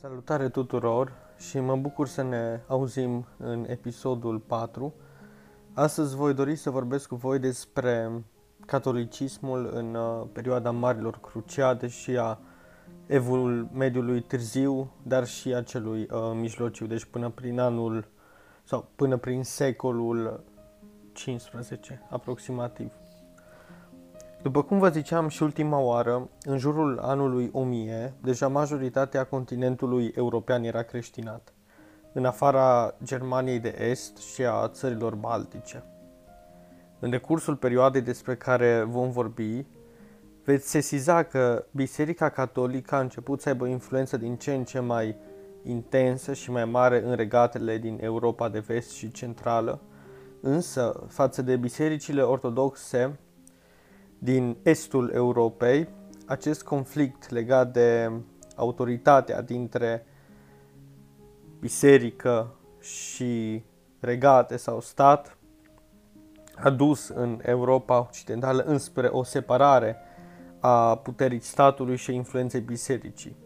Salutare tuturor și mă bucur să ne auzim în episodul 4. Astăzi voi dori să vorbesc cu voi despre catolicismul în uh, perioada Marilor Cruciade și a evul mediului târziu, dar și a celui uh, mijlociu, deci până prin anul sau până prin secolul 15 aproximativ. După cum vă ziceam și ultima oară, în jurul anului 1000, deja majoritatea continentului european era creștinat, în afara Germaniei de Est și a țărilor baltice. În decursul perioadei despre care vom vorbi, veți sesiza că Biserica Catolică a început să aibă o influență din ce în ce mai intensă și mai mare în regatele din Europa de vest și centrală, însă, față de bisericile ortodoxe din estul Europei, acest conflict legat de autoritatea dintre biserică și regate sau stat a dus în Europa Occidentală înspre o separare a puterii statului și influenței bisericii.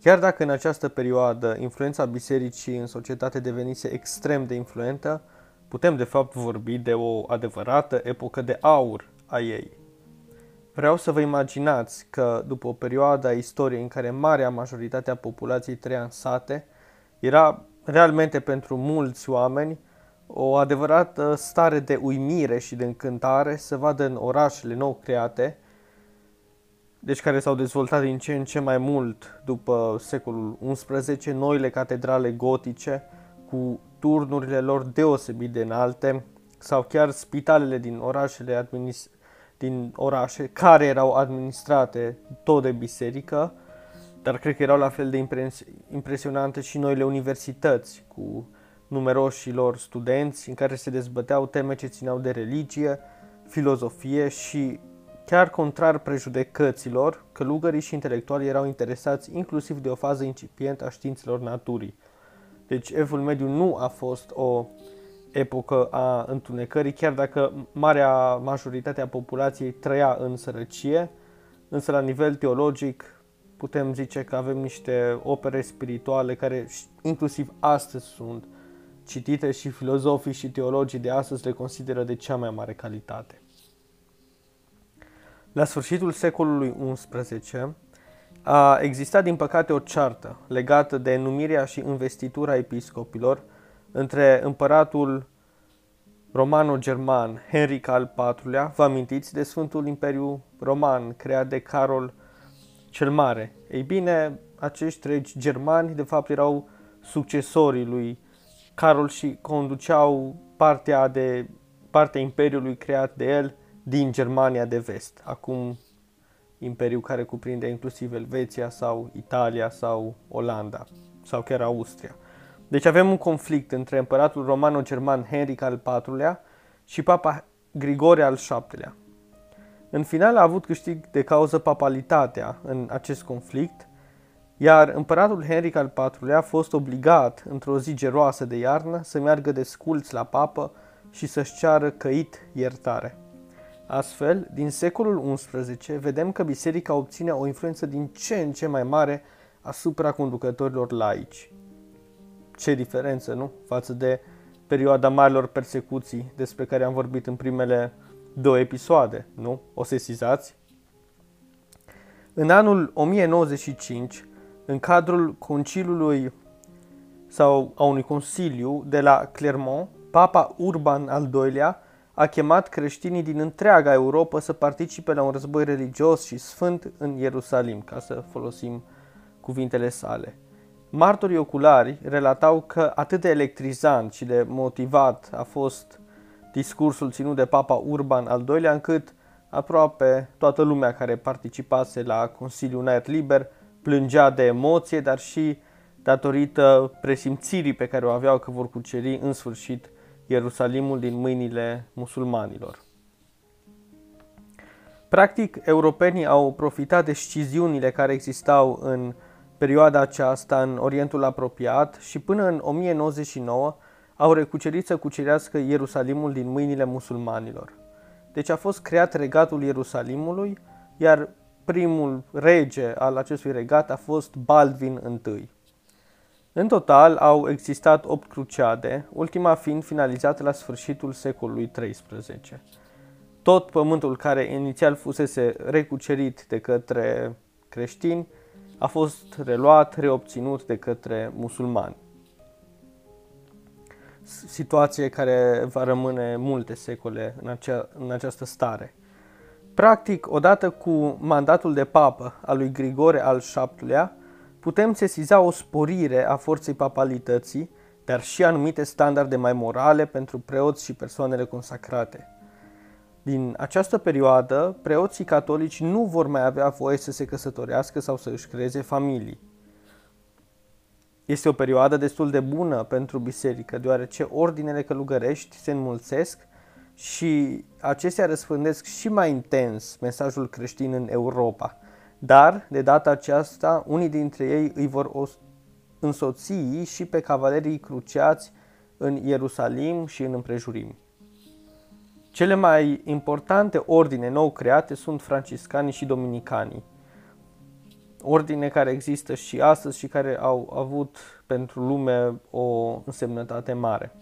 Chiar dacă în această perioadă influența bisericii în societate devenise extrem de influentă, putem de fapt vorbi de o adevărată epocă de aur a ei. Vreau să vă imaginați că după o perioadă a istoriei în care marea majoritate a populației trăia în sate, era realmente pentru mulți oameni o adevărată stare de uimire și de încântare să vadă în orașele nou create, deci care s-au dezvoltat din ce în ce mai mult după secolul XI, noile catedrale gotice cu turnurile lor deosebit de înalte sau chiar spitalele din orașele administ- din orașe care erau administrate tot de biserică, dar cred că erau la fel de impresionante și noile universități cu numeroșilor studenți în care se dezbăteau teme ce țineau de religie, filozofie și chiar contrar prejudecăților, călugării și intelectualii erau interesați inclusiv de o fază incipientă a științelor naturii. Deci Evul Mediu nu a fost o epocă a întunecării, chiar dacă marea majoritate a populației trăia în sărăcie, însă la nivel teologic putem zice că avem niște opere spirituale care inclusiv astăzi sunt citite și filozofii și teologii de astăzi le consideră de cea mai mare calitate. La sfârșitul secolului XI a existat din păcate o ceartă legată de numirea și investitura episcopilor între împăratul romano-german Henric al IV-lea, vă amintiți de Sfântul Imperiu Roman creat de Carol cel Mare. Ei bine, acești regi germani de fapt erau succesorii lui Carol și conduceau partea, de, partea imperiului creat de el din Germania de vest. Acum imperiu care cuprinde inclusiv Elveția sau Italia sau Olanda sau chiar Austria. Deci avem un conflict între împăratul romano-german Henric al IV-lea și papa Grigore al VII-lea. În final a avut câștig de cauză papalitatea în acest conflict, iar împăratul Henric al IV-lea a fost obligat, într-o zi geroasă de iarnă, să meargă de sculți la papă și să-și ceară căit iertare. Astfel, din secolul XI, vedem că biserica obține o influență din ce în ce mai mare asupra conducătorilor laici. Ce diferență, nu? Față de perioada marilor persecuții despre care am vorbit în primele două episoade, nu? O sesizați? În anul 1095, în cadrul conciliului sau a unui consiliu de la Clermont, Papa Urban al II-lea a chemat creștinii din întreaga Europa să participe la un război religios și sfânt în Ierusalim, ca să folosim cuvintele sale. Martorii oculari relatau că atât de electrizant și de motivat a fost discursul ținut de Papa Urban al II-lea, încât aproape toată lumea care participase la Consiliul Aer Liber plângea de emoție, dar și datorită presimțirii pe care o aveau că vor cuceri în sfârșit Ierusalimul din mâinile musulmanilor. Practic, europenii au profitat de sciziunile care existau în perioada aceasta în Orientul apropiat și până în 1099 au recucerit să cucerească Ierusalimul din mâinile musulmanilor. Deci a fost creat regatul Ierusalimului, iar primul rege al acestui regat a fost Baldwin I. În total au existat 8 cruciade, ultima fiind finalizată la sfârșitul secolului XIII. Tot pământul care inițial fusese recucerit de către creștini a fost reluat, reobținut de către musulmani. Situație care va rămâne multe secole în, acea, în această stare. Practic, odată cu mandatul de papă al lui Grigore al VII-lea, putem sesiza o sporire a forței papalității, dar și anumite standarde mai morale pentru preoți și persoanele consacrate. Din această perioadă, preoții catolici nu vor mai avea voie să se căsătorească sau să își creeze familii. Este o perioadă destul de bună pentru biserică, deoarece ordinele călugărești se înmulțesc și acestea răspândesc și mai intens mesajul creștin în Europa. Dar, de data aceasta, unii dintre ei îi vor însoți și pe cavalerii cruciați în Ierusalim și în împrejurimi. Cele mai importante ordine nou create sunt franciscanii și dominicanii. Ordine care există și astăzi și care au avut pentru lume o însemnătate mare.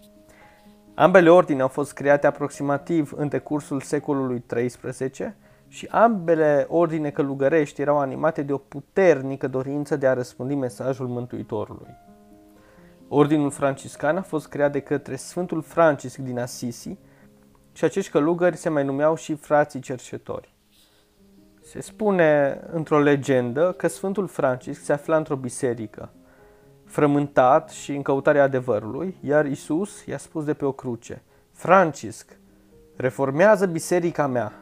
Ambele ordine au fost create aproximativ în decursul secolului XIII și ambele ordine călugărești erau animate de o puternică dorință de a răspândi mesajul Mântuitorului. Ordinul franciscan a fost creat de către Sfântul Francisc din Assisi și acești călugări se mai numeau și frații cercetori. Se spune într-o legendă că Sfântul Francisc se afla într-o biserică, frământat și în căutarea adevărului, iar Isus i-a spus de pe o cruce, Francisc, reformează biserica mea.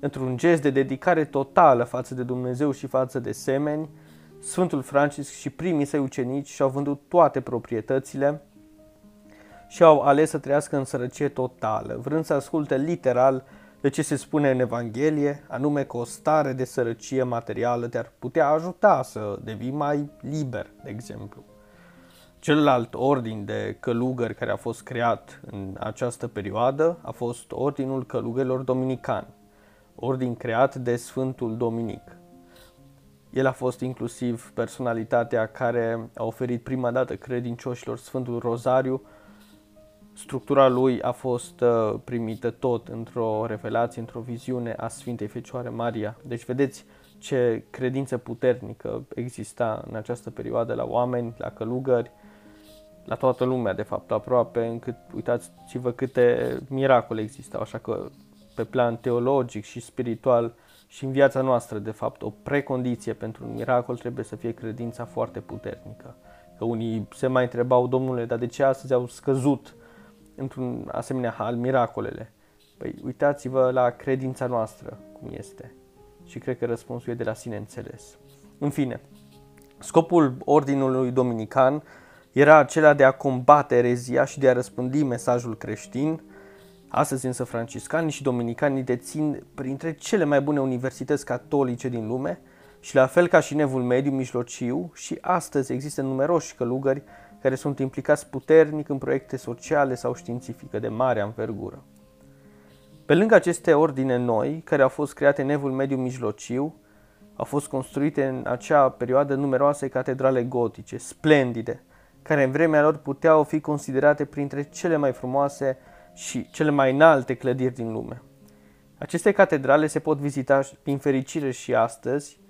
Într-un gest de dedicare totală față de Dumnezeu și față de semeni, Sfântul Francisc și primii săi ucenici și-au vândut toate proprietățile și au ales să trăiască în sărăcie totală, vrând să asculte literal de ce se spune în Evanghelie, anume că o stare de sărăcie materială te-ar putea ajuta să devii mai liber, de exemplu. Celălalt ordin de călugări care a fost creat în această perioadă a fost Ordinul Călugărilor Dominicani, ordin creat de Sfântul Dominic. El a fost inclusiv personalitatea care a oferit prima dată credincioșilor Sfântul Rozariu structura lui a fost uh, primită tot într-o revelație, într-o viziune a Sfintei Fecioare Maria. Deci vedeți ce credință puternică exista în această perioadă la oameni, la călugări, la toată lumea, de fapt, aproape, încât uitați-vă câte miracole existau, așa că pe plan teologic și spiritual și în viața noastră, de fapt, o precondiție pentru un miracol trebuie să fie credința foarte puternică. Că unii se mai întrebau, domnule, dar de ce astăzi au scăzut într-un asemenea hal miracolele? Păi uitați-vă la credința noastră cum este. Și cred că răspunsul e de la sine înțeles. În fine, scopul ordinului dominican era acela de a combate erezia și de a răspândi mesajul creștin. Astăzi însă franciscanii și dominicanii dețin printre cele mai bune universități catolice din lume și la fel ca și nevul mediu mijlociu și astăzi există numeroși călugări care sunt implicați puternic în proiecte sociale sau științifice de mare învergură. Pe lângă aceste ordine noi, care au fost create în evul mediu mijlociu, au fost construite în acea perioadă numeroase catedrale gotice, splendide, care în vremea lor puteau fi considerate printre cele mai frumoase și cele mai înalte clădiri din lume. Aceste catedrale se pot vizita prin fericire și astăzi,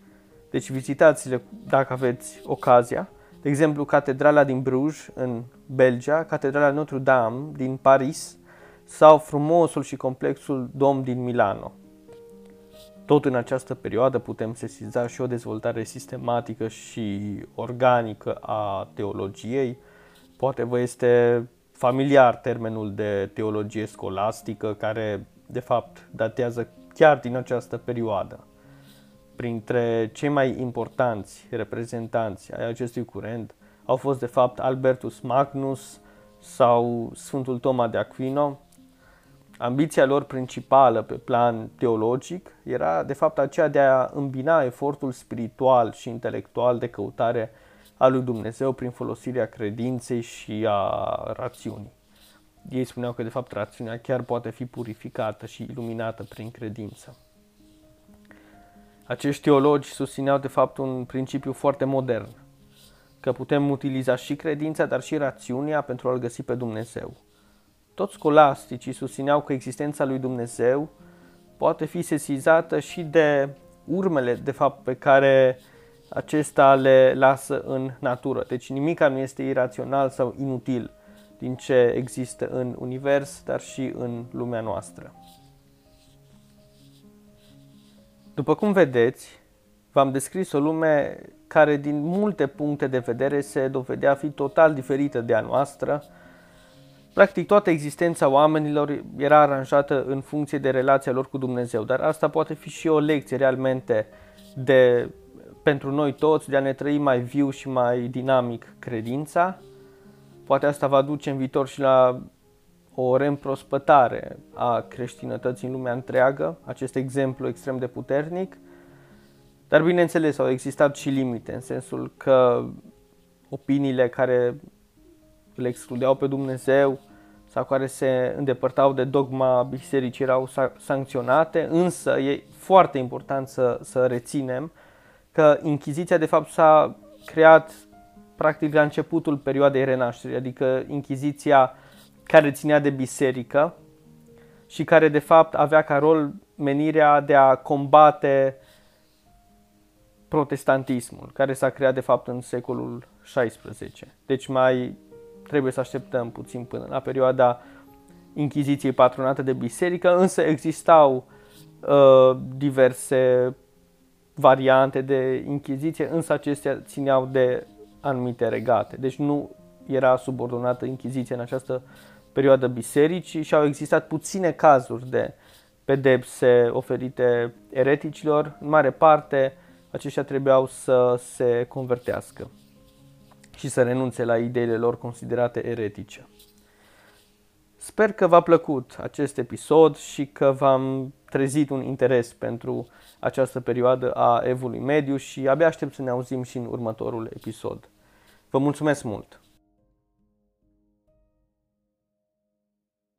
deci vizitați-le dacă aveți ocazia, de exemplu, catedrala din Bruges, în Belgia, catedrala Notre-Dame din Paris sau frumosul și complexul Dom din Milano. Tot în această perioadă putem sesiza și o dezvoltare sistematică și organică a teologiei. Poate vă este familiar termenul de teologie scolastică, care de fapt datează chiar din această perioadă printre cei mai importanți reprezentanți ai acestui curent au fost de fapt Albertus Magnus sau Sfântul Toma de Aquino. Ambiția lor principală pe plan teologic era de fapt aceea de a îmbina efortul spiritual și intelectual de căutare a lui Dumnezeu prin folosirea credinței și a rațiunii. Ei spuneau că de fapt rațiunea chiar poate fi purificată și iluminată prin credință. Acești teologi susțineau de fapt un principiu foarte modern, că putem utiliza și credința, dar și rațiunea pentru a-L găsi pe Dumnezeu. Toți scolasticii susțineau că existența lui Dumnezeu poate fi sesizată și de urmele, de fapt, pe care acesta le lasă în natură. Deci nimica nu este irațional sau inutil din ce există în univers, dar și în lumea noastră. După cum vedeți, v-am descris o lume care din multe puncte de vedere se dovedea a fi total diferită de a noastră. Practic toată existența oamenilor era aranjată în funcție de relația lor cu Dumnezeu, dar asta poate fi și o lecție realmente de, pentru noi toți de a ne trăi mai viu și mai dinamic credința. Poate asta va duce în viitor și la o reîmprospătare a creștinătății în lumea întreagă, acest exemplu extrem de puternic, dar bineînțeles au existat și limite, în sensul că opiniile care le excludeau pe Dumnezeu sau care se îndepărtau de dogma bisericii erau sancționate, însă e foarte important să, să reținem că Inchiziția de fapt s-a creat practic la începutul perioadei renașterii, adică Inchiziția care ținea de biserică și care de fapt avea ca rol menirea de a combate protestantismul, care s-a creat de fapt în secolul XVI. Deci mai trebuie să așteptăm puțin până la perioada Inchiziției patronate de biserică, însă existau uh, diverse variante de Inchiziție, însă acestea țineau de anumite regate. Deci nu era subordonată Inchiziția în această perioadă bisericii și au existat puține cazuri de pedepse oferite ereticilor. În mare parte, aceștia trebuiau să se convertească și să renunțe la ideile lor considerate eretice. Sper că v-a plăcut acest episod și că v-am trezit un interes pentru această perioadă a evului mediu și abia aștept să ne auzim și în următorul episod. Vă mulțumesc mult!